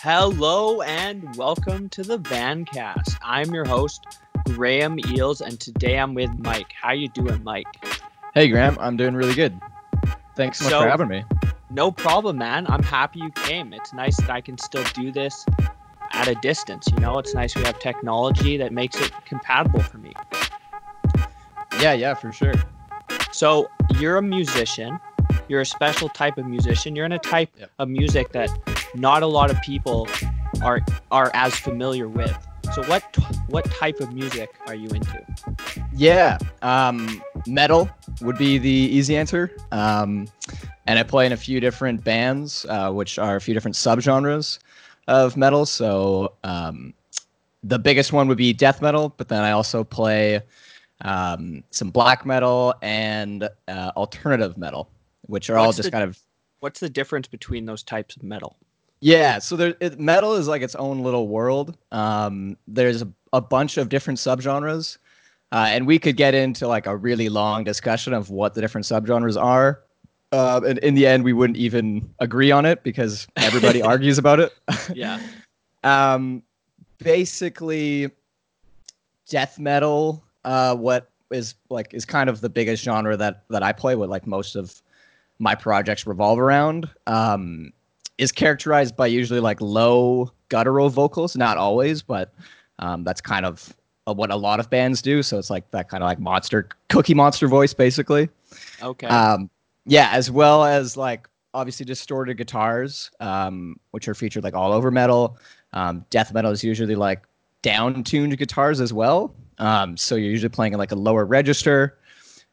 Hello and welcome to the Vancast. I'm your host, Graham Eels, and today I'm with Mike. How you doing, Mike? Hey, Graham. I'm doing really good. Thanks so much So- for having me. No problem, man. I'm happy you came. It's nice that I can still do this at a distance. You know, it's nice we have technology that makes it compatible for me. Yeah, yeah, for sure. So, you're a musician. You're a special type of musician. You're in a type Yep. of music that not a lot of people are are as familiar with. So, what what type of music are you into? Yeah, um, metal would be the easy answer. Um, and I play in a few different bands, uh, which are a few different subgenres of metal. So um, the biggest one would be death metal, but then I also play um, some black metal and uh, alternative metal, which are all just the- kind of What's the difference between those types of metal? Yeah, so there, it, metal is like its own little world. Um, there's a, a bunch of different subgenres, uh, and we could get into like a really long discussion of what the different subgenres are. Uh, and in the end, we wouldn't even agree on it because everybody argues about it. Yeah. um, basically, death metal. Uh, what is like is kind of the biggest genre that that I play with. Like most of my projects revolve around. Um, is characterized by usually like low guttural vocals. Not always, but um, that's kind of uh, what a lot of bands do. So it's like that kind of like monster cookie monster voice, basically. Okay. Um, yeah, as well as like obviously distorted guitars, um, which are featured like all over metal. Um, death metal is usually like down tuned guitars as well. Um, so you're usually playing in like a lower register.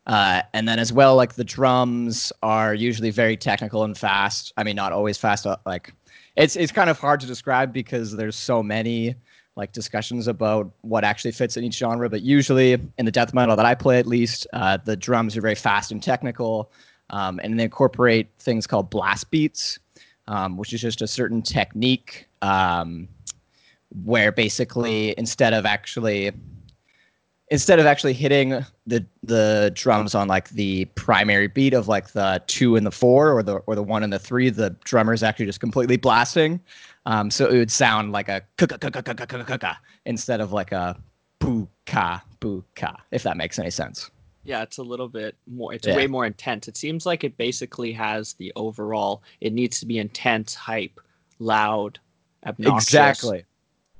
Uh, and then as well, like the drums are usually very technical and fast. I mean, not always fast. Like it's it's kind of hard to describe because there's so many like discussions about what actually fits in each genre. But usually in the death metal that I play, at least, uh, the drums are very fast and technical, um, and they incorporate things called blast beats, um, which is just a certain technique um, where basically instead of actually instead of actually hitting the the drums on like the primary beat of like the two and the four or the or the one and the three, the drummer is actually just completely blasting. Um, so it would sound like a ka instead of like a boo ka boo ka, if that makes any sense. yeah, it's a little bit more. It's Yeah. way more intense. It seems like it basically has the overall. It needs to be intense, hype, loud, obnoxious. Exactly.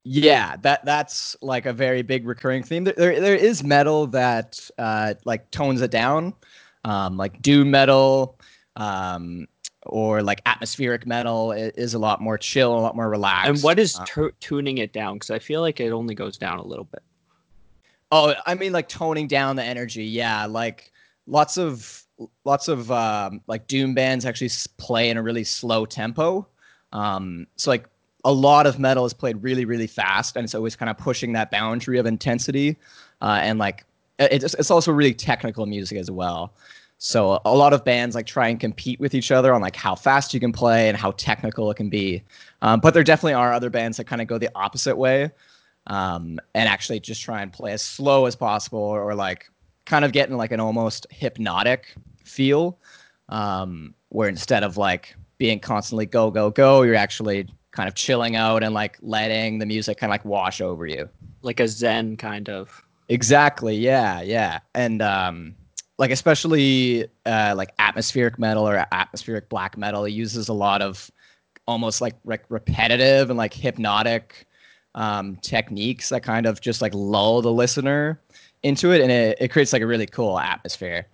Yeah, that that's like a very big recurring theme. There there, there is metal that uh, like tones it down, um, like doom metal, um, or like atmospheric metal is a lot more chill, a lot more relaxed. And what is Uh, tu- tuning it down? Because I feel like it only goes down a little bit. Oh, I mean like toning down the energy. Yeah, like lots of lots of um, like doom bands actually play in a really slow tempo. Um, so like a lot of metal is played really really fast, and it's always kind of pushing that boundary of intensity. Uh, and like it's it's also really technical music as well. So a lot of bands like try and compete with each other on like how fast you can play and how technical it can be. Um, but there definitely are other bands that kind of go the opposite way um, and actually just try and play as slow as possible or, or like kind of getting like an almost hypnotic feel um, where instead of like being constantly go go go you're actually kind of chilling out and like letting the music kind of like wash over you. Like a Zen kind of. exactly yeah yeah. And um like especially uh like atmospheric metal or atmospheric black metal it uses a lot of almost like like repetitive and like hypnotic um techniques that kind of just like lull the listener into it and it, it creates like a really cool atmosphere.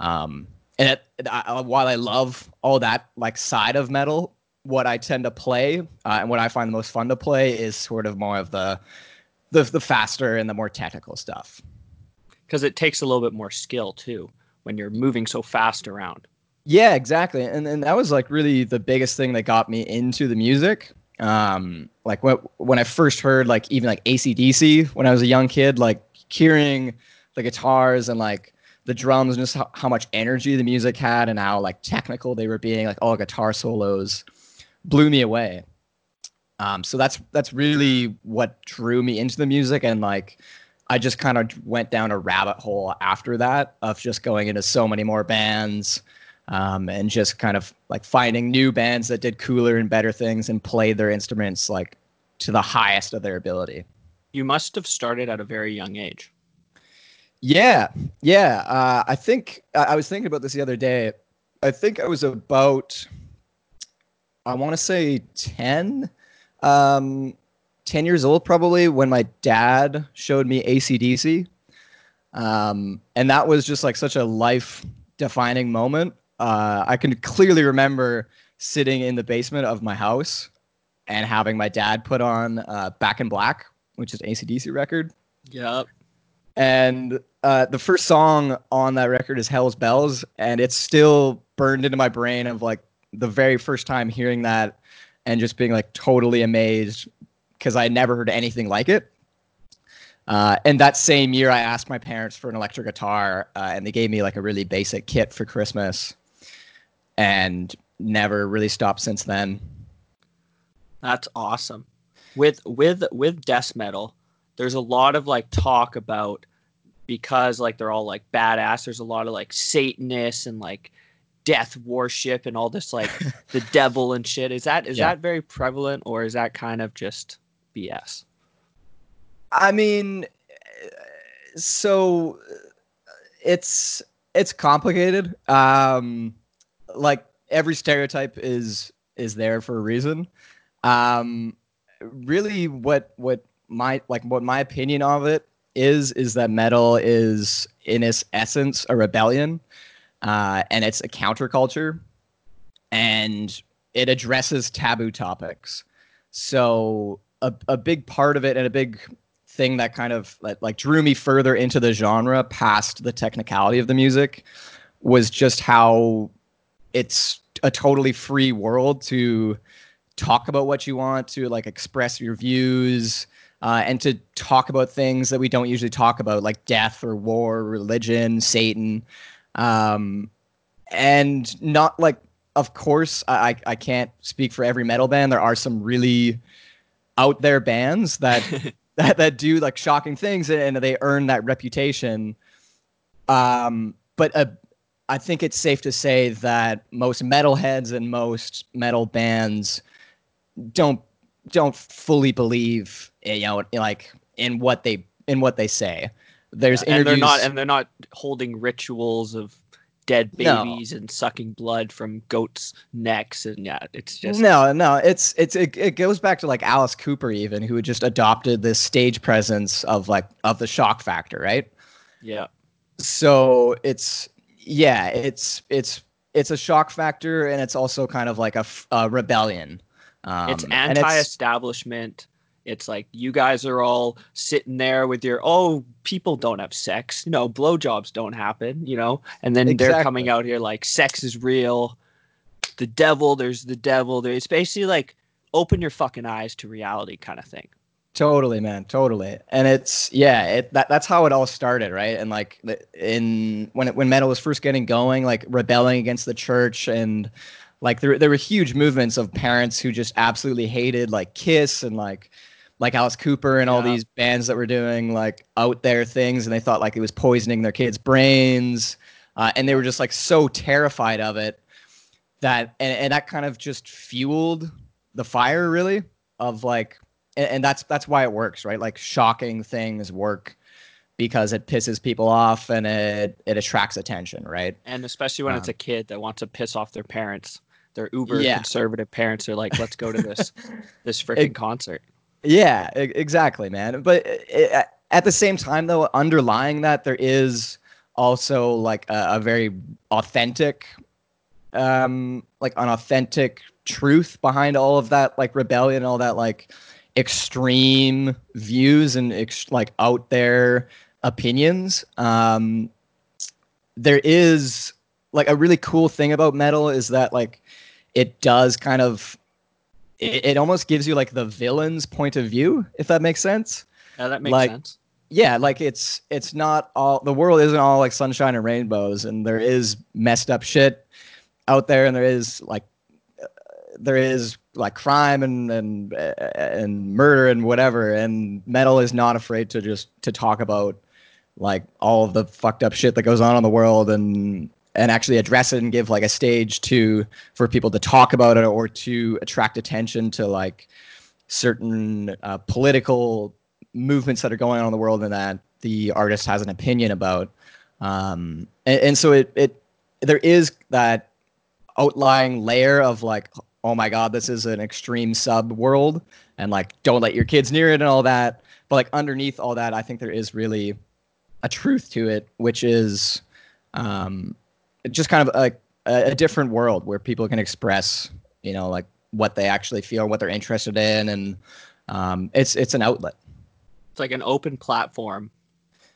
Um and it, I, while i love all that like side of metal what i tend to play uh, and what i find the most fun to play is sort of more of the the, the faster and the more technical stuff Because it takes a little bit more skill too when you're moving so fast around. Yeah, exactly. And and that was like really the biggest thing that got me into the music. Um, like when when I first heard like even like ACDC when I was a young kid, like hearing the guitars and like the drums and just how, how much energy the music had and how like technical they were being, like all guitar solos blew me away. Um, so that's that's really what drew me into the music and like I just kind of went down a rabbit hole after that of just going into so many more bands um, and just kind of like finding new bands that did cooler and better things and played their instruments like to the highest of their ability. You must have started at a very young age. Yeah, yeah. Uh, I think I, I was thinking about this the other day. I think I was about, I want to say 10, um, 10 years old probably when my dad showed me ACDC. Um, and that was just like such a life defining moment. Uh, I can clearly remember sitting in the basement of my house and having my dad put on uh, Back in Black, which is ACDC record. Yep. And uh, the first song on that record is Hell's Bells, and it's still burned into my brain of like the very first time hearing that and just being like totally amazed because I never heard anything like it. Uh, and that same year, I asked my parents for an electric guitar, uh, and they gave me like a really basic kit for Christmas, and never really stopped since then. That's awesome. With with with death metal, there's a lot of like talk about because like they're all like badass. There's a lot of like Satanists and like death worship and all this like the devil and shit. Is that is Yeah. that very prevalent or is that kind of just BS? I mean, so it's it's complicated. Um, like every stereotype is is there for a reason. Um, really, what what my like what my opinion of it is is that metal is in its essence a rebellion, uh, and it's a counterculture, and it addresses taboo topics. So a, a big part of it and a big thing that kind of like, like drew me further into the genre past the technicality of the music was just how it's a totally free world to talk about what you want to like express your views uh, and to talk about things that we don't usually talk about like death or war religion satan um, and not like of course I, I can't speak for every metal band there are some really out there bands that that, that do like shocking things and they earn that reputation. Um, but uh, I think it's safe to say that most metalheads and most metal bands don't don't fully believe eh, you know like in what they in what they say. There's and they're not and they're not holding rituals of dead No. babies and sucking blood from goats' necks and yeah, it's just no, no, it's it's it, it goes back to like Alice Cooper even who had just adopted this stage presence of like of the shock factor, right? yeah. so it's yeah it's it's it's a shock factor and it's also kind of like a rebellion um, it's anti-establishment. It's like you guys are all sitting there with your oh, people don't have sex, you know, blowjobs don't happen, you know, and then they're coming out here like sex is real, the devil, there's the devil. There, it's basically like open your fucking eyes to reality kind of thing. totally man totally. And it's yeah it that, that's how it all started right? And like in when it, when metal was first getting going like rebelling against the church and like there, there were huge movements of parents who just absolutely hated like kiss and like like alice cooper and all these bands that were doing like out there things and they thought like it was poisoning their kids brains uh, and they were just like so terrified of it that and, and that kind of just fueled the fire really of like and, and that's that's why it works right like shocking things work because it pisses people off and it it attracts attention right And especially when it's Um, a kid that wants to piss off their parents. Their uber Yeah. conservative parents are like, let's go to this this freaking concert. Yeah, exactly, man. But at the same time, though, underlying that, there is also like a, a very authentic, um, like an authentic truth behind all of that, like rebellion, all that like extreme views and ex- like out there opinions. Um, there is like a really cool thing about metal is that like it does kind of it, it almost gives you like the villain's point of view, if that makes sense. Yeah, that makes Like- sense. Yeah, like it's it's not all the world isn't all like sunshine and rainbows, and there is messed up shit out there, and there is like uh, there is like crime and and and murder and whatever and metal is not afraid to just to talk about like all of the fucked up shit that goes on in the world and and actually address it and give like a stage to for people to talk about it or to attract attention to like certain uh, political movements that are going on in the world and that the artist has an opinion about. Um, and, and so it it there is that outlying layer of like oh my god this is an extreme sub world and like don't let your kids near it and all that. But like underneath all that i think there is really a truth to it which is um just kind of like a, a different world where people can express you know like what they actually feel what they're interested in and um it's it's an outlet It's like an open platform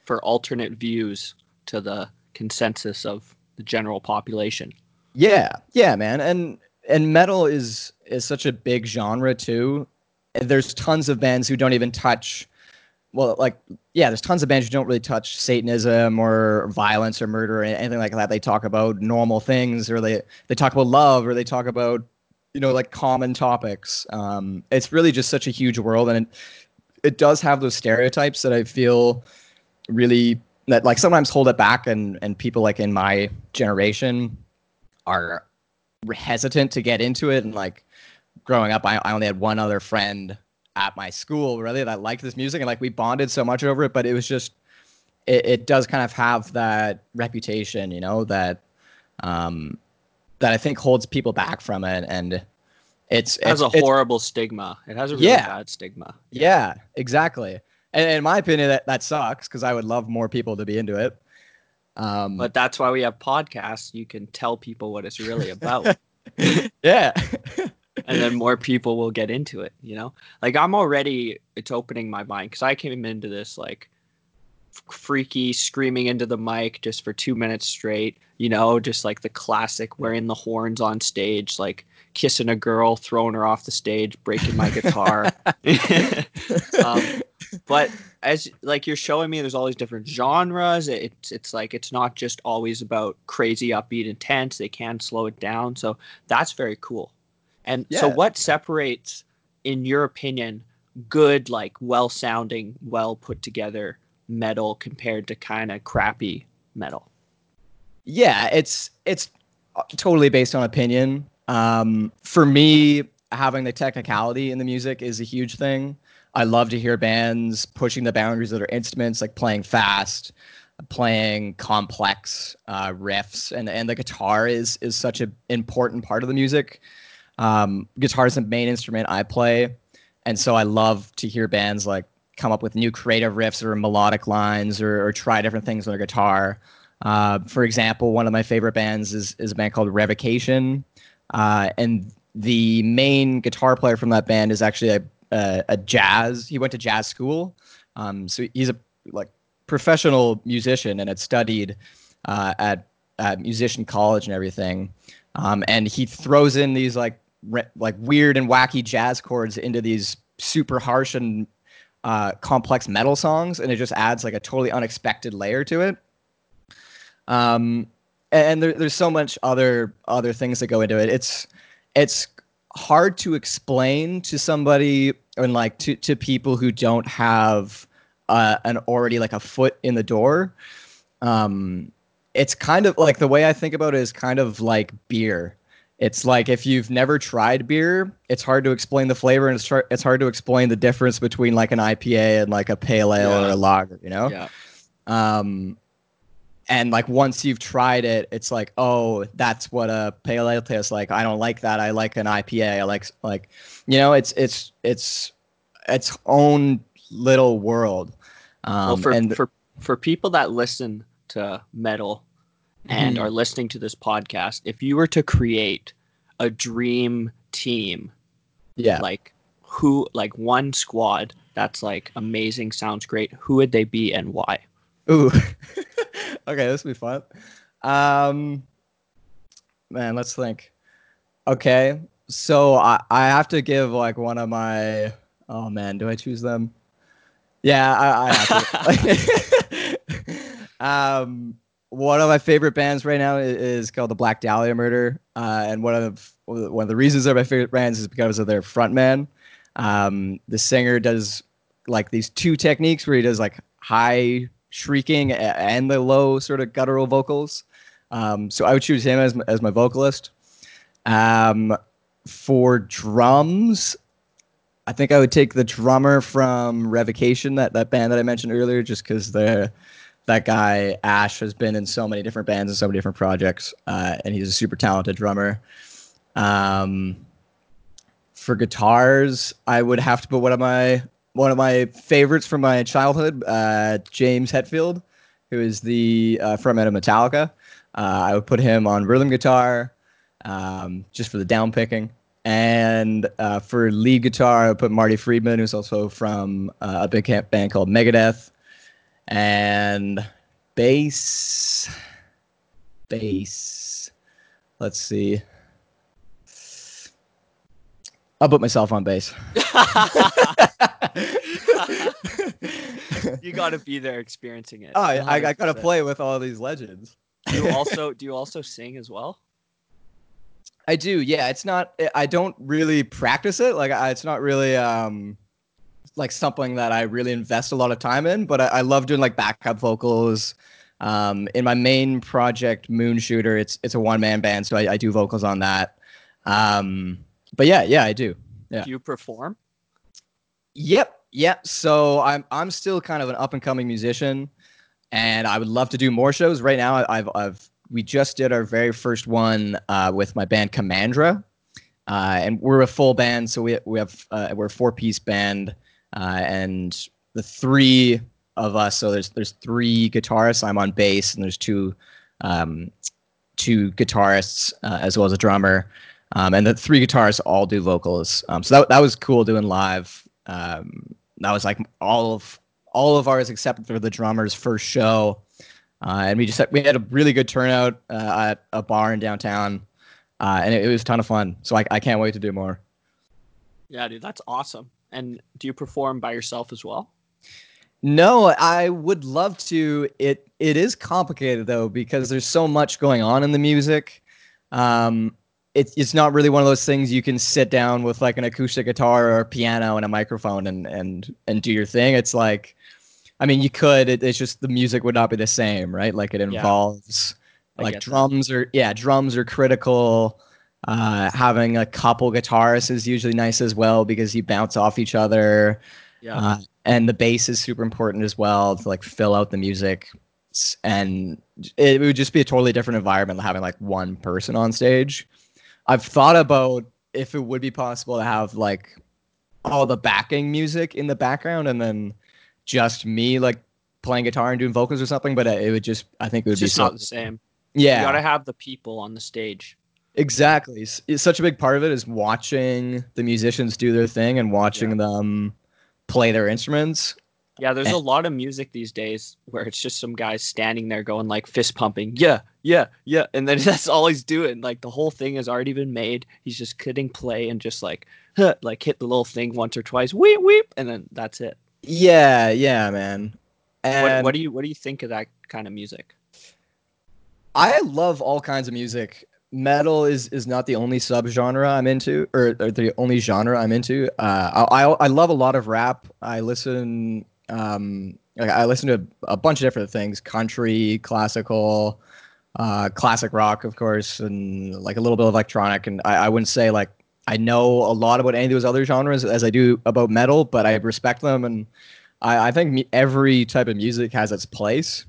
for alternate views to the consensus of the general population. Yeah, yeah, man, and and metal is is such a big genre too. There's tons of bands who don't even touch. Well, like yeah, there's tons of bands who don't really touch Satanism or violence or murder or anything like that. They talk about normal things, or they they talk about love, or they talk about you know like common topics. Um, it's really just such a huge world, and it, it does have those stereotypes that I feel really that like sometimes hold it back, and and people like in my generation are hesitant to get into it and like growing up I, I only had one other friend at my school really that liked this music and like we bonded so much over it but it was just it, it does kind of have that reputation you know that um that i think holds people back from it and it's It has it's, a horrible stigma. It has a really Yeah. bad stigma. yeah exactly and in my opinion that, that sucks because i would love more people to be into it um But that's why we have podcasts. You can tell people what it's really about. yeah and then more people will get into it you know? Like i'm already it's opening my mind because i came into this like freaky screaming into the mic just for two minutes straight you know just like the classic wearing the horns on stage like kissing a girl throwing her off the stage breaking my guitar. Um, but as like you're showing me there's all these different genres it's it's like it's not just always about crazy upbeat intense they can slow it down so that's very cool and so what separates in your opinion good like well sounding well put together metal compared to kind of crappy metal? Yeah it's it's uh, totally based on opinion. Um for me having the technicality in the music is a huge thing. I love to hear bands pushing the boundaries of their instruments like playing fast playing complex uh, riffs and and the guitar is is such an important part of the music um guitar is the main instrument i play and so i love to hear bands like come up with new creative riffs or melodic lines or, or try different things on a guitar uh, for example, one of my favorite bands is is a band called Revocation, uh, and the main guitar player from that band is actually a, a, a jazz. He went to jazz school, um, so he's a like professional musician and had studied uh, at, at musician college and everything. Um, and he throws in these like like weird and wacky jazz chords into these super harsh and uh, complex metal songs, and it just adds like a totally unexpected layer to it. Um and there, there's so much other other things that go into it. It's it's hard to explain to somebody and like to to people who don't have uh, an already like a foot in the door. Um it's kind of like the way i think about it is kind of like beer it's like if you've never tried beer it's hard to explain the flavor and it's, tr- it's hard to explain the difference between like an ipa and like a pale ale or a lager you know? Yeah. Um and like once you've tried it it's like oh that's what a pale ale tastes like. I don't like that. I like an ipa i like like you know it's it's it's its own little world. Um well for, and for for people that listen to metal and Mhm. are listening to this podcast if you were to create a dream team yeah. like who like one squad that's like amazing sounds great who would they be and why? Ooh. Okay this will be fun. Um man let's think. Okay so i i have to give like one of my oh man do i choose them? Yeah i, I have to. Um one of my favorite bands right now is called the black dahlia murder uh and one of one of the reasons they're my favorite bands is because of their frontman. Um, the singer does like these two techniques where he does like high shrieking and the low sort of guttural vocals. Um, so I would choose him as as my vocalist. Um, for drums, I think I would take the drummer from Revocation, that that band that I mentioned earlier, just because the that guy Ash has been in so many different bands and so many different projects, uh, and he's a super talented drummer. Um, for guitars, I would have to put one of my one of my favorites from my childhood, uh, James Hetfield, who is the uh, frontman of Metallica. Uh, I would put him on rhythm guitar, um, just for the down picking. And uh, for lead guitar, I would put Marty Friedman, who's also from uh, a big camp band called Megadeth. And bass, bass. Let's see. I'll put myself on bass. you got to be there experiencing it. Oh, I, I, I got to play with all these legends. do you also do you also sing as well? I do. Yeah, it's not. I don't really practice it. Like, I, it's not really um like something that I really invest a lot of time in. But I, I love doing like backup vocals. Um, in my main project, Moon Shooter, it's it's a one man band, so I, I do vocals on that. Um, but yeah, yeah, I do. Yeah. Do you perform? Yep. Yep. So I'm I'm still kind of an up and coming musician, and I would love to do more shows. Right now, I've I've we just did our very first one uh, with my band Commandra, uh, and we're a full band. So we we have uh, we're a four piece band, uh, and the three of us. So there's there's three guitarists. I'm on bass, and there's two um, two guitarists uh, as well as a drummer. Um, and the three guitarists all do vocals. Um, so that that was cool doing live. Um, that was like all of all of ours except for the drummer's first show, uh, and we just had, we had a really good turnout uh, at a bar in downtown, uh, and it, it, was a ton of fun. So I, I can't wait to do more. Yeah, dude, that's awesome. And do you perform by yourself as well? No, I would love to. It it is complicated though because there's so much going on in the music. Um, it's it's not really one of those things you can sit down with like an acoustic guitar or a piano and a microphone and and and do your thing. It's like, I mean, you could. It, it's just the music would not be the same, right? Like it involves yeah. like drums that. are yeah, drums are critical. Uh, having a couple guitarists is usually nice as well because you bounce off each other. Yeah. Uh, and the bass is super important as well to like fill out the music and it would just be a totally different environment having like one person on stage I've thought about if it would be possible to have like all the backing music in the background and then just me like playing guitar and doing vocals or something. But it would just, I think it would it's be just not the same. Yeah, you gotta have the people on the stage. Exactly. It's such a big part of it is watching the musicians do their thing and watching yeah. them play their instruments. Yeah, there's a lot of music these days where it's just some guys standing there going like fist pumping, yeah, yeah, yeah, and then that's all he's doing. Like the whole thing has already been made. He's just hitting play and just like, huh, like hit the little thing once or twice, weep weep, and then that's it. Yeah, yeah, man. And what, what do you what do you think of that kind of music? I love all kinds of music. Metal is is not the only subgenre I'm into, or, or the only genre I'm into. Uh, I, I I love a lot of rap. I listen um, I listen to a bunch of different things: country, classical, uh, classic rock, of course, and like a little bit of electronic. And I, I wouldn't say like I know a lot about any of those other genres as I do about metal, but I respect them, and I, I think every type of music has its place.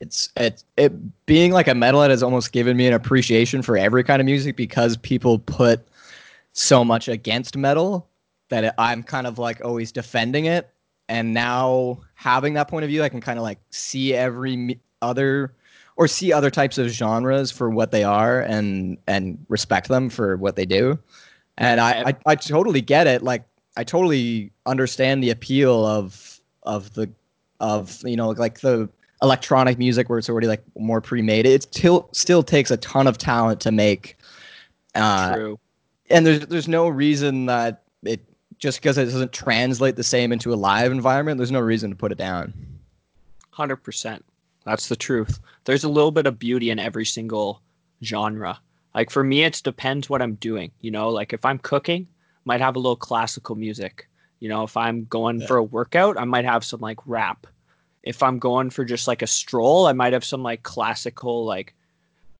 It's it it being like a metalhead has almost given me an appreciation for every kind of music because people put so much against metal that it, I'm kind of like always defending it. And now having that point of view i can kind of like see every other or see other types of genres for what they are and and respect them for what they do. And I, I, I totally get it. Like i totally understand the appeal of of the of you know like the electronic music where it's already like more pre-made it still still takes a ton of talent to make uh True. and there's there's no reason that it just because it doesn't translate the same into a live environment, there's no reason to put it down. 100%. That's the truth. There's a little bit of beauty in every single genre. Like for me, it depends what I'm doing. You know, like if I'm cooking, might have a little classical music. You know, if I'm going yeah. for a workout, I might have some like rap. If I'm going for just like a stroll, I might have some like classical like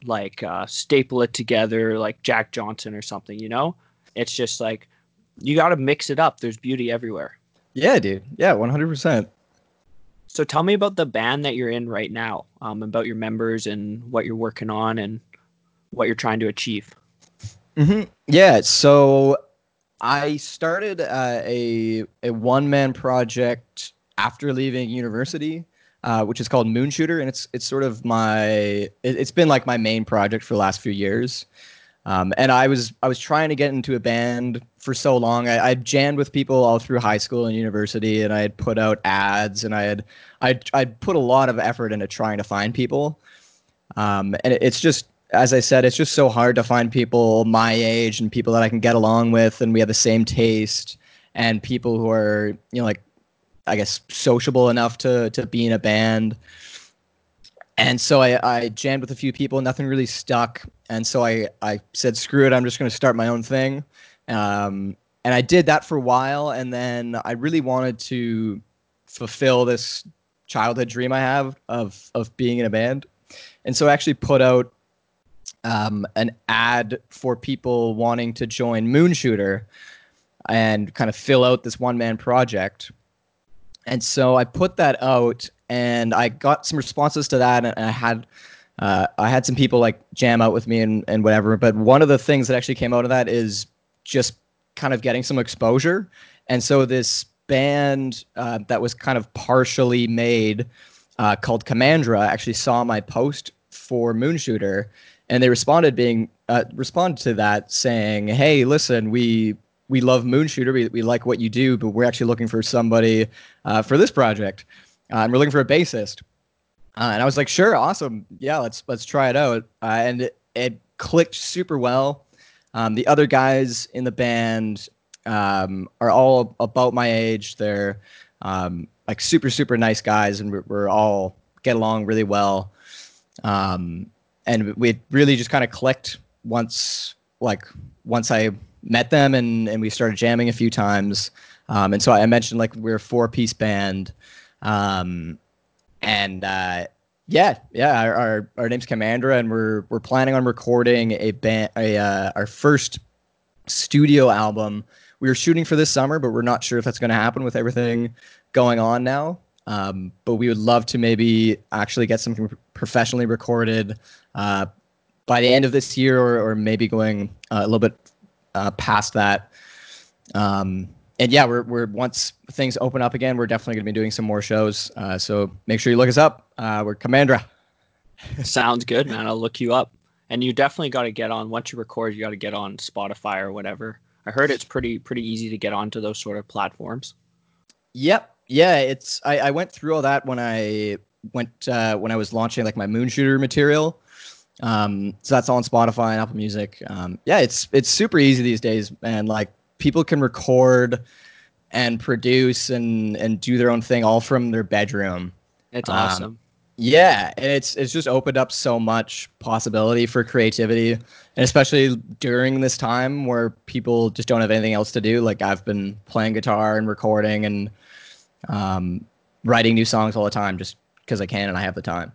like uh, staple it together like Jack Johnson or something. You know, it's just like you got to mix it up. There's beauty everywhere. Yeah, dude. Yeah, 100%. So tell me about the band that you're in right now, um, about your members and what you're working on and what you're trying to achieve. Mm-hmm. Yeah. So I started uh, a a one man project after leaving university, uh, which is called Moonshooter, and it's it's sort of my it, has been like my main project for the last few years. Um, and I was I was trying to get into a band for so long. I, I jammed with people all through high school and university, and I had put out ads, and I had I I put a lot of effort into trying to find people. Um, and it, it's just as I said, it's just so hard to find people my age and people that I can get along with, and we have the same taste, and people who are you know like I guess sociable enough to to be in a band. And so I, I jammed with a few people nothing really stuck. And so i, I said screw it i'm just going to start my own thing. Um, and i did that for a while and then i really wanted to fulfill this childhood dream i have of of being in a band. And so i actually put out um, an ad for people wanting to join moonshooter and kind of fill out this one man project and so i put that out and I got some responses to that, and I had uh, I had some people like jam out with me and and whatever. But one of the things that actually came out of that is just kind of getting some exposure, and so this band uh, that was kind of partially made uh, called Commandra actually saw my post for Moonshooter, and they responded being uh, responded to that saying, "Hey, listen, we." We love Moonshooter. We, we like what you do, but we're actually looking for somebody uh, for this project uh, and we're looking for a bassist. Uh, and I was like, sure, awesome, yeah, let's let's try it out. Uh, and it, it, clicked super well. Um, the other guys in the band um, are all about my age. They're um, like super super nice guys, and we're, we're all get along really well. Um, and we really just kind of clicked once like once I met them and and we started jamming a few times. Um, and so I mentioned like we're a four piece band. Um, and uh, yeah, yeah, our, our, our name's Commandra, and we're we're planning on recording a band, a uh, our first studio album. We were shooting for this summer, but we're not sure if that's going to happen with everything going on now. Um, but we would love to maybe actually get something professionally recorded uh, by the end of this year, or, or maybe going uh, a little bit uh, past that. Um, and yeah, we're we're once things open up again, we're definitely going to be doing some more shows. Uh, so make sure you look us up. Uh, we're Commandra. Sounds good, man. I'll look you up. And you definitely got to get on once you record. You got to get on Spotify or whatever. I heard it's pretty pretty easy to get onto those sort of platforms. Yep. Yeah. It's I, I went through all that when I went uh, when I was launching like my Moonshooter material. Um, so that's all on Spotify and Apple Music. Um, yeah, it's it's super easy these days, and like people can record and produce and and do their own thing all from their bedroom. It's um, awesome. Yeah, and it's it's just opened up so much possibility for creativity, and especially during this time where people just don't have anything else to do. Like I've been playing guitar and recording and um, writing new songs all the time, just because I can and I have the time.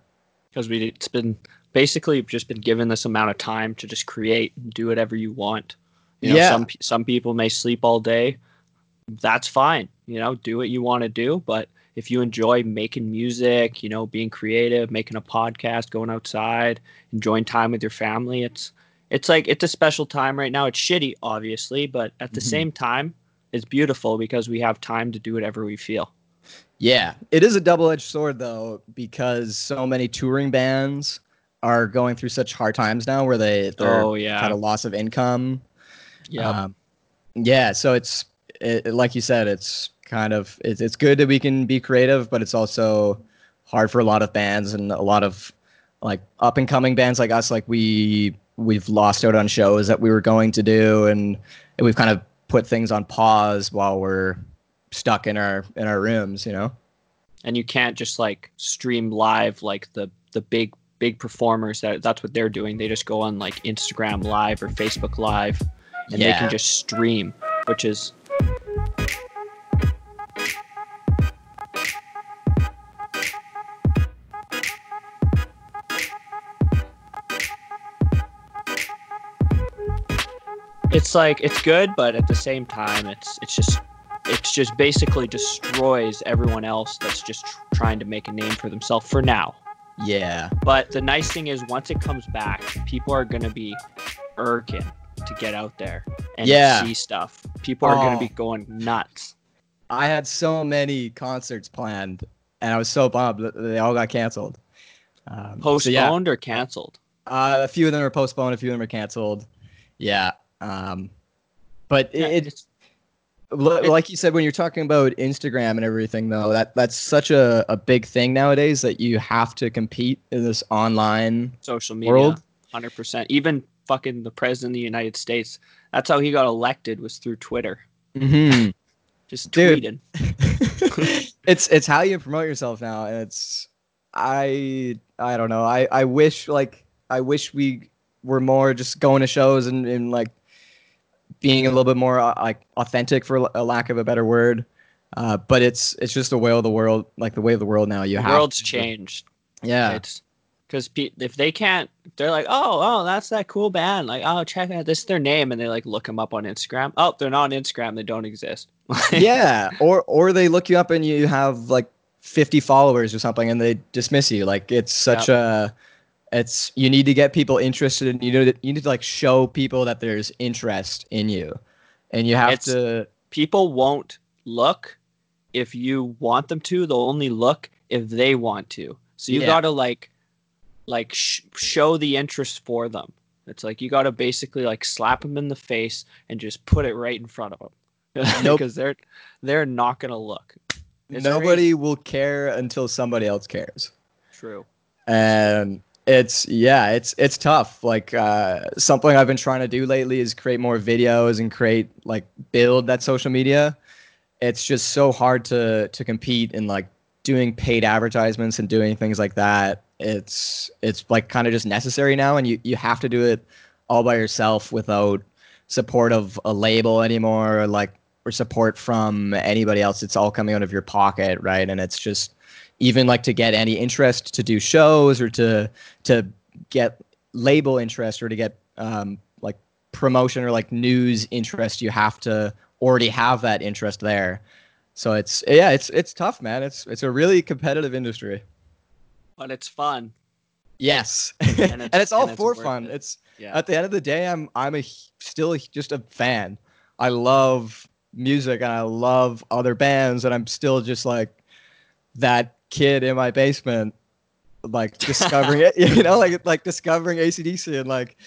Because we it's been basically you've just been given this amount of time to just create and do whatever you want. You know, yeah. some some people may sleep all day. That's fine. You know, do what you want to do, but if you enjoy making music, you know, being creative, making a podcast, going outside, enjoying time with your family, it's it's like it's a special time right now. It's shitty, obviously, but at the mm-hmm. same time, it's beautiful because we have time to do whatever we feel. Yeah, it is a double-edged sword though, because so many touring bands are going through such hard times now, where they they're oh yeah kind of loss of income yeah. Um, yeah. So it's it, like you said, it's kind of it's it's good that we can be creative, but it's also hard for a lot of bands and a lot of like up and coming bands like us. Like we we've lost out on shows that we were going to do, and, and we've kind of put things on pause while we're stuck in our in our rooms. You know. And you can't just like stream live like the the big big performers that that's what they're doing. They just go on like Instagram Live or Facebook Live, and they can just stream, which is it's like it's good, but at the same time, it's it's just it's just basically destroys everyone else that's just tr- trying to make a name for themselves for now. Yeah. But the nice thing is, once it comes back, people are gonna be irking to get out there and Yeah. see stuff. People are gonna Oh. be going nuts. I had so many concerts planned, and I was so bummed that they all got canceled. Um, so yeah, Postponed or canceled. uh, a few of them are postponed, a few of them are canceled. Yeah. Um, but Yeah, it, it's- like you said when you're talking about instagram and everything though that that's such a, a big thing nowadays that you have to compete in this online social media. World? Hundred percent. Even fucking the president of the United States. That's how he got elected was through Twitter. Mhm. Just tweeting. it's it's how you promote yourself now and it's i i don't know i i wish like i wish we were more just going to shows and, and like being a little bit more uh, like authentic for a lack of a better word uh, but it's it's just the way of the world like the way of the world now you the have world's to- changed. yeah It's because pe- if they can't, they're like, oh, oh, that's that cool band. Like, oh, check out this is their name, and they like look them up on Instagram. Oh, they're not on Instagram. They don't exist. yeah or or they look you up and you have like 50 followers or something and they dismiss you like it's such a it's you need to get people interested and you know you need to like show people that there's interest in you and you have It's- to People won't look if you want them to. They'll only look if they want to. So you Yeah. gotta like, like sh- show the interest for them. It's like you gotta basically like slap them in the face and just put it right in front of them. Nope. because they're they're not gonna look. It's nobody will care until somebody else cares True. and it's yeah it's it's tough. Like uh something i've been trying to do lately is create more videos and create like build that social media. It's just so hard to to compete in like doing paid advertisements and doing things like that. It's it's like kind of just necessary now and you you have to do it all by yourself without support of a label anymore or like or support from anybody else. It's all coming out of your pocket right? And it's just even like to get any interest to do shows or to to get label interest or to get um, like promotion or like news interest you have to already have that interest there so it's yeah it's it's tough man it's it's a really competitive industry But it's fun. yes and And it's, it's- all and it's for fun it. it's Yeah. at the end of the day i'm i'm a still just a fan i love music and i love other bands and i'm still just like that kid in my basement like discovering it you know like like discovering acdc and like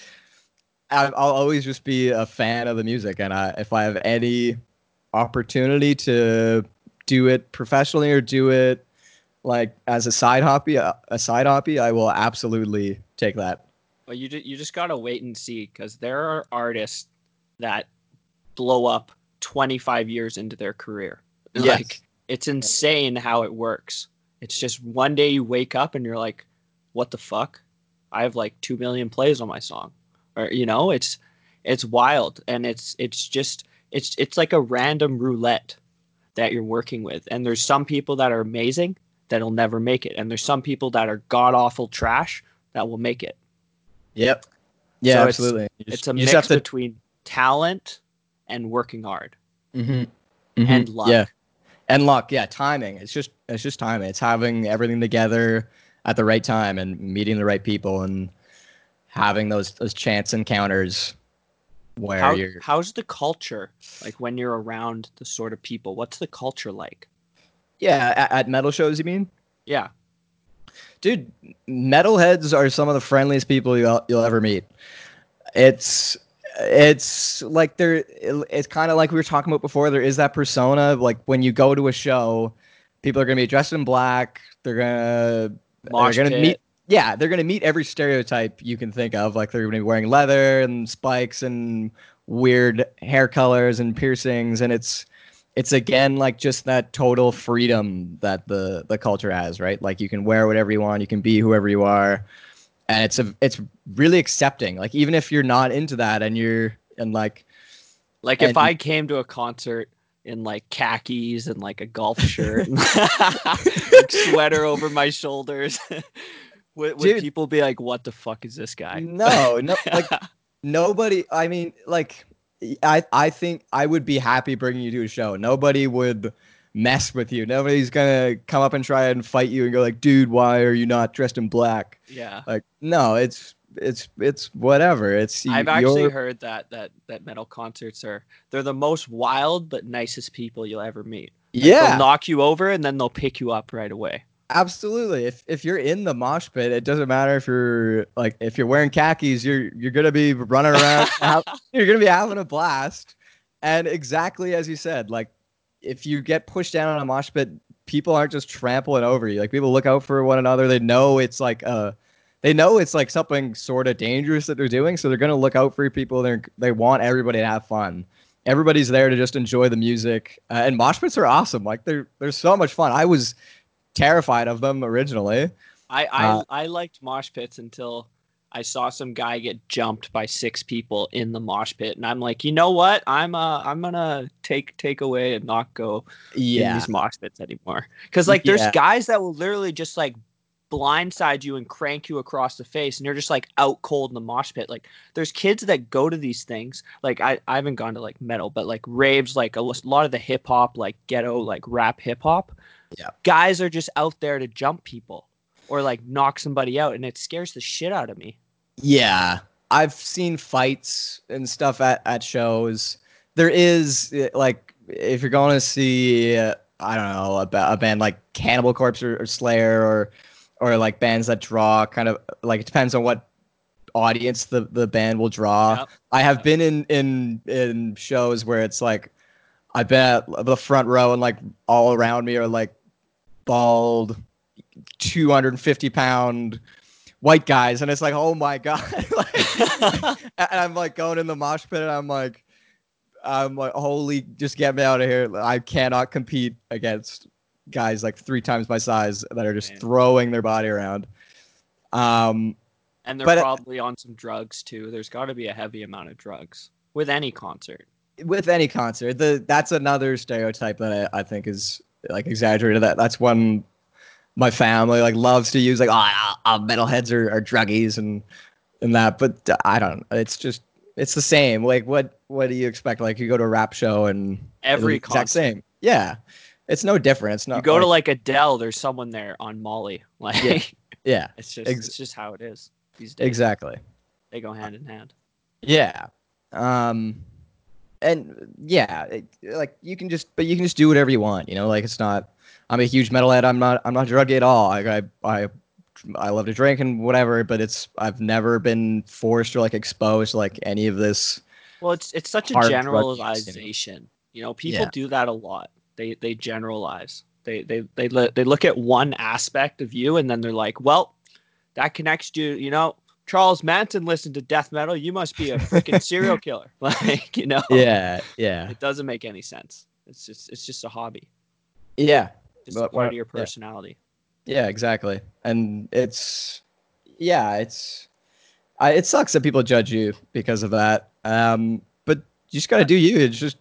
I- i'll always just be a fan of the music and i if i have any opportunity to do it professionally or do it like as a side hobby a, a side hobby i will absolutely take that But you ju- you just gotta wait and see because there are artists that blow up 25 years into their career. Yes. Like it's insane how it works. It's just one day you wake up and you're like, "What the fuck? I have like two million plays on my song," or you know, it's it's wild and it's it's just it's it's like a random roulette that you're working with. And there's some people that are amazing that'll never make it, and there's some people that are god awful trash that will make it. Yep. Yeah, So absolutely. You just- it's a mix to- between talent and working hard Mhm. and Mhm. luck. Yeah, and luck. Yeah, timing. It's just it's just timing. It's having everything together at the right time and meeting the right people and having those those chance encounters where How, you're. how's the culture like when you're around the sort of people? What's the culture like? Yeah, at, at metal shows, you mean? Yeah, dude metalheads are some of the friendliest people you'll, you'll ever meet it's it's like there it's kind of like we were talking about before there is that persona like when you go to a show people are going to be dressed in black they're going to they're going to meet yeah they're going to meet every stereotype you can think of like they're going to be wearing leather and spikes and weird hair colors and piercings and it's it's again like just that total freedom that the the culture has right? Like you can wear whatever you want you can be whoever you are and it's a it's really accepting. Like even if you're not into that and you're and like Like And- if I came to a concert in like khakis and like a golf shirt, and like sweater over my shoulders, would, would Dude. people be like, "What the fuck is this guy?" no, no, like nobody. I mean, like I I think I would be happy bringing you to a show. Nobody would mess with you. Nobody's gonna come up and try and fight you and go like, dude, why are you not dressed in black? yeah. Like, no, it's it's it's whatever. It's I've actually you're- heard that that that metal concerts are they're the most wild but nicest people you'll ever meet. Like, yeah. they'll knock you over and then they'll pick you up right away. Absolutely. If if you're in the mosh pit, it doesn't matter if you're like if you're wearing khakis, you're you're gonna be running around. you're gonna be having a blast. And exactly as you said, like if you get pushed down on a mosh pit, people aren't just trampling over you. Like people look out for one another. They know it's like uh they know it's like something sort of dangerous that they're doing, so they're gonna look out for people. They they want everybody to have fun. Everybody's there to just enjoy the music, uh, and mosh pits are awesome. Like they're they're so much fun. I was terrified of them originally. I I, Uh, I liked mosh pits until I saw some guy get jumped by six people in the mosh pit, and I'm like, you know what? I'm uh I'm gonna take take away and not go in these mosh pits anymore. Because like there's Yeah. guys that will literally just like blindside you and crank you across the face, and you're just like out cold in the mosh pit. Like there's kids that go to these things. Like I I haven't gone to like metal, but like raves, like a lot of the hip hop, like ghetto, like rap hip hop. Yeah. guys are just out there to jump people or like knock somebody out, and it scares the shit out of me. Yeah. I've seen fights and stuff at at shows. There is uh, like if you're going to see, uh, I don't know, a, a band like Cannibal Corpse or, or Slayer or or like bands that draw kind of like it depends on what audience the the band will draw. Yep. I have been in in in shows where it's like I've been at the front row and like all around me are like bald, 250 pound white guys, and it's like, oh my god! like, and I'm like going in the mosh pit, and I'm like, I'm like, holy, just get me out of here! I cannot compete against guys like three times my size that are just Man. throwing their body around. Um, and they're But- probably on some drugs too. There's got to be a heavy amount of drugs with any concert. with any concert the that's another stereotype that I, I think is like exaggerated that that's one my family like loves to use like oh uh, metalheads are, are druggies and and that but i don't it's just it's the same like what what do you expect like you go to a rap show and Every it's exact same yeah it's no different it's not you go to like, like Adele, there's someone there on Molly. Like Yeah. yeah it's just Ex- it's just how it is these days. exactly They go hand in hand. Yeah. Um and yeah, it, like you can just but you can just do whatever you want, you know, like it's not I'm a huge metalhead. I'm not I'm not druggy at all. Like I I I love to drink and whatever, but it's I've never been forced or like exposed to like any of this. Well, it's it's such a Hard drug use, you know? generalization. You know, people Yeah. do that a lot. They they generalize. They they they they look at one aspect of you and then they're like, "Well, that connects you, you know, Charles Manson listened to death metal. You must be a freaking serial killer." Like, you know. Yeah, yeah. It doesn't make any sense. It's just it's just a hobby. Yeah. It's But part of your personality. Yeah, exactly. And it's yeah, it's I, it sucks that people judge you because of that. Um but you just got to do you. It's just,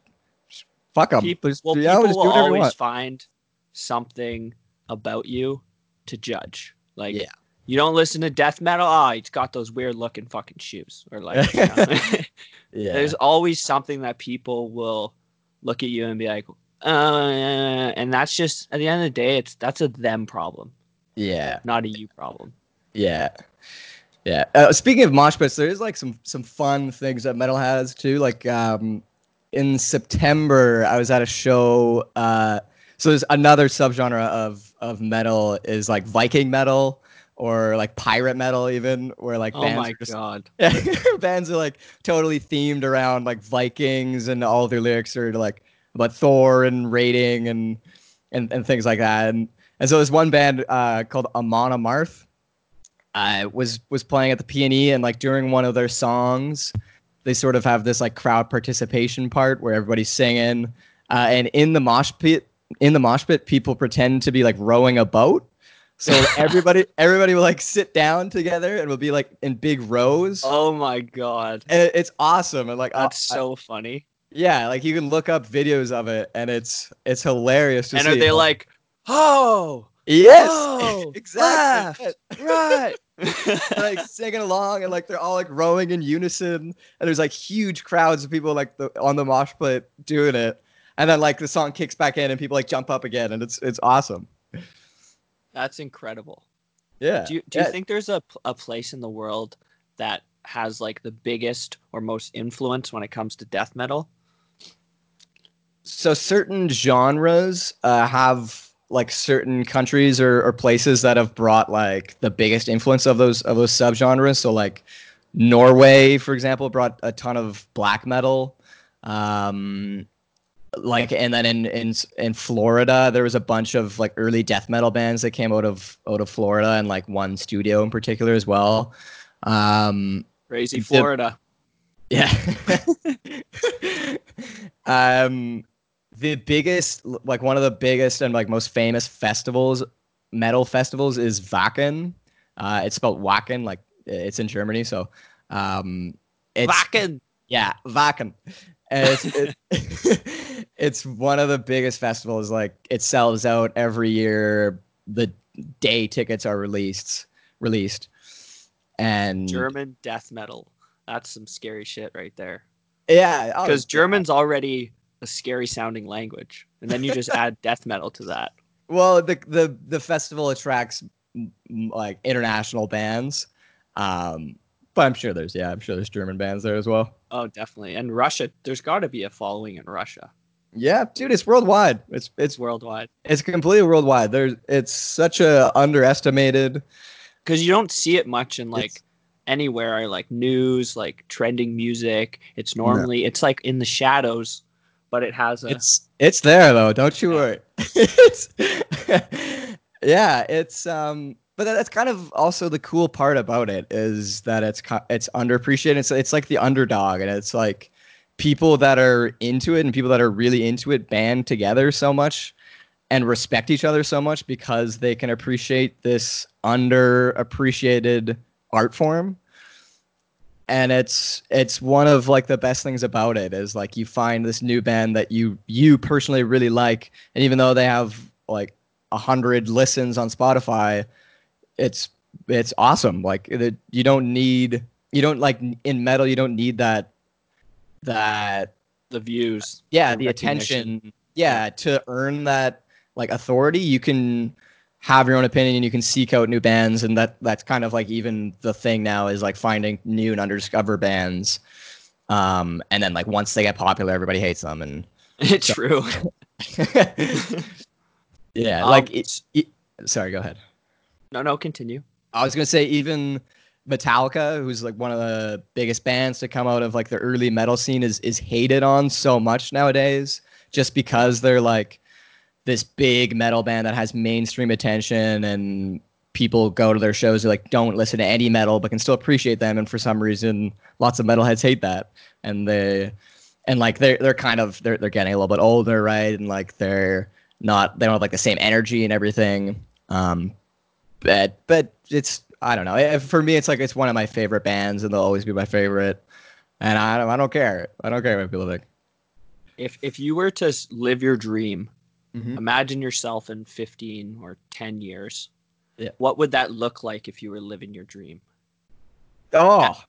just fuck them. Peop- well, yeah, people just will always find something about you to judge. Like, Yeah. You don't listen to death metal. Ah, he's got those weird looking fucking shoes. Or like, you know, Yeah. there's always something that people will look at you and be like, uh, and that's just at the end of the day, it's that's a them problem, Yeah. not a you problem. Yeah. Yeah. Uh, speaking of mosh pits, there is like some some fun things that metal has too. Like um, in September, I was at a show. Uh, so there's another subgenre of of metal is like Viking metal or like pirate metal, even where like Oh bands my are just god. bands are like totally themed around like Vikings and all their lyrics are like about Thor and raiding and and, and things like that. And and so there's one band uh, called Amon Amarth uh, was was playing at the PNE and like during one of their songs they sort of have this like crowd participation part where everybody's singing uh, and in the mosh pit in the mosh pit people pretend to be like rowing a boat So everybody everybody will like sit down together and we'll be like in big rows. Oh my god. And it's awesome. And like That's I- so funny. yeah, like you can look up videos of it and it's it's hilarious to And see. are they like, oh, Yes, oh, exactly. left, right? Like singing along and like they're all like rowing in unison and there's like huge crowds of people like the, on the mosh pit doing it and then like the song kicks back in and people like jump up again and it's it's awesome That's incredible. yeah Do you do you Yeah. think there's a a place in the world that has like the biggest or most influence when it comes to death metal? so certain genres uh, have like certain countries or, or places that have brought like the biggest influence of those of those subgenres so like norway for example brought a ton of black metal um like and then in in in florida there was a bunch of like early death metal bands that came out of out of florida and like one studio in particular as well um Crazy The- Florida. yeah. um, the biggest, like one of the biggest and like most famous festivals, metal festivals, is Wacken. Uh, it's spelled Wacken, like it's in Germany. So, um, it's Wacken. yeah, Wacken. And it's it, it's one of the biggest festivals. Like it sells out every year. The day tickets are released, released, and German death metal. That's some scary shit right there. yeah, oh, Because German's already a scary sounding language, and then you just add death metal to that. Well, the the the festival attracts like international bands, um, but I'm sure there's yeah, I'm sure there's German bands there as well. Oh, definitely. And Russia, there's got to be a following in Russia. Yeah, dude, it's worldwide. It's It's worldwide it's completely worldwide. There's it's such a underestimated. because you don't see it much in like It's- anywhere, like news, like trending music. It's normally it's like in the shadows, but it has a It's it's there though. Don't you Yeah. worry. it's, yeah, it's um, but that's kind of also the cool part about it is that it's it's underappreciated. It's it's like the underdog, and it's like people that are into it and people that are really into it band together so much and respect each other so much because they can appreciate this underappreciated art form and it's it's one of like the best things about it is like you find this new band that you you personally really like and even though they have like a hundred listens on spotify it's it's awesome. Like it, you don't need you don't like in metal you don't need that that the views. yeah the attention. yeah to earn that like authority you can have your own opinion and you can seek out new bands and that that's kind of like even the thing now is like finding new and undiscovered bands. Um and then like once they get popular everybody hates them and It's true. yeah Um, like it's it, sorry go ahead no, no, continue. I was gonna say even Metallica, who's like one of the biggest bands to come out of like the early metal scene, is is hated on so much nowadays, just because they're like this big metal band that has mainstream attention and people go to their shows who like don't listen to any metal but can still appreciate them and for some reason lots of metalheads hate that. And they and like they're they're kind of they're they're getting a little bit older right? And like they're not they don't have like the same energy and everything. Um but but it's I don't know. Eh, For me, it's like it's one of my favorite bands, and they'll always be my favorite. And I don't I don't care. I don't care what people think. If if you were to live your dream, Mhm. imagine yourself in 15 or 10 years. Yeah. What would that look like if you were living your dream? Oh,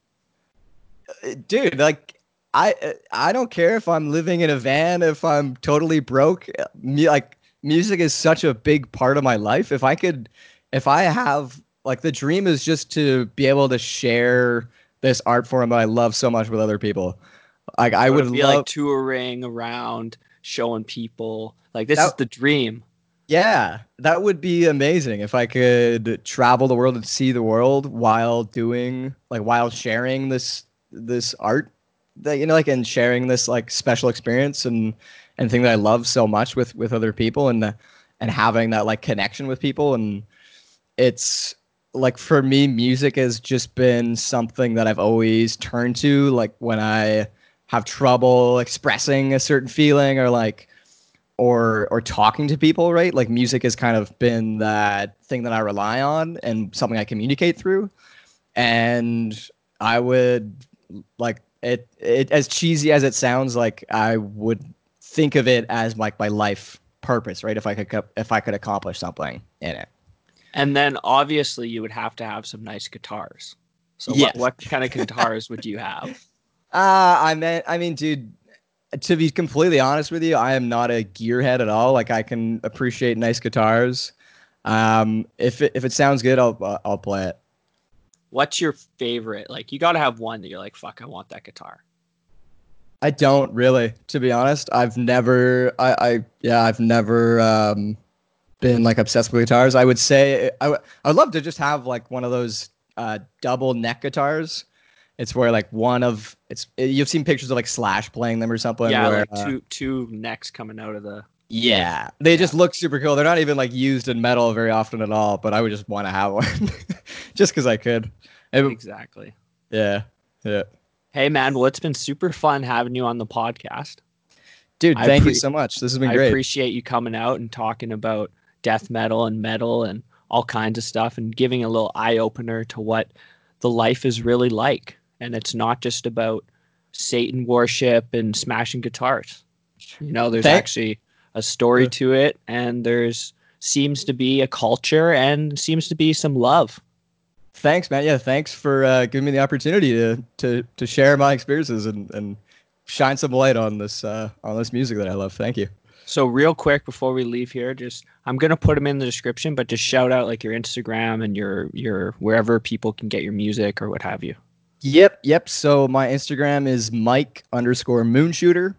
Uh, dude, like I uh, I don't care if I'm living in a van, if I'm totally broke. Me like music is such a big part of my life. If I could, if I have like the dream is just to be able to share this art form that I love so much with other people. Like I Would would be love. like touring around, showing people. Like this That- is the dream. Yeah, that would be amazing if I could travel the world and see the world while doing like while sharing this this art that you know like and sharing this like special experience and and thing that I love so much with with other people and the, and having that like connection with people and it's like for me music has just been something that I've always turned to like when I have trouble expressing a certain feeling or like or or talking to people, right? Like music has kind of been that thing that I rely on and something I communicate through. And I would like it, it as cheesy as it sounds, like I would think of it as like my life purpose, right? If I could if I could accomplish something in it. And then obviously you would have to have some nice guitars. So Yes. what, what kind of guitars would you have? Uh, I meant, I mean, dude, to be completely honest with you, I am not a gearhead at all. Like, I can appreciate nice guitars. Um, if it, if it sounds good, I'll uh, I'll play it. What's your favorite? Like you got to have one that you're like, fuck, I want that guitar. I don't really, to be honest. I've never, I, I yeah, I've never um, been like obsessed with guitars. I would say I would I would love to just have like one of those uh, double neck guitars. It's where like one of it's you've seen pictures of like Slash playing them or something. yeah, where, like uh, two two necks coming out of the. Yeah, they just look super cool. They're not even like used in metal very often at all, but I would just want to have one just because I could. It- Exactly. yeah, yeah. Hey man, well it's been super fun having you on the podcast. Dude, thank you so much. This has been I great. I appreciate you coming out and talking about death metal and metal and all kinds of stuff and giving a little eye opener to what the life is really like. And it's not just about Satan worship and smashing guitars. You know, there's Thank- actually a story to it and there's seems to be a culture and seems to be some love. thanks, man. Yeah, thanks for uh, giving me the opportunity to to to share my experiences and and shine some light on this uh, on this music that I love. Thank you. So real quick before we leave here, just I'm gonna put them in the description, but just shout out like your Instagram and your your wherever people can get your music or what have you. Yep, yep. So my Instagram is Mike underscore Moonshooter.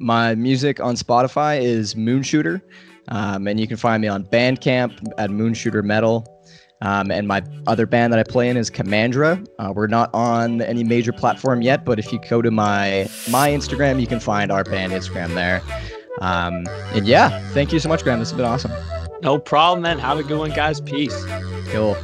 My music on Spotify is Moonshooter, um, and you can find me on Bandcamp at Moonshooter Metal. Um, and my other band that I play in is Commandra. Uh, we're not on any major platform yet, but if you go to my my Instagram, you can find our band Instagram there. Um, and yeah, thank you so much, Graham. This has been awesome. No problem, man. Have a good one, guys. Peace. Cool.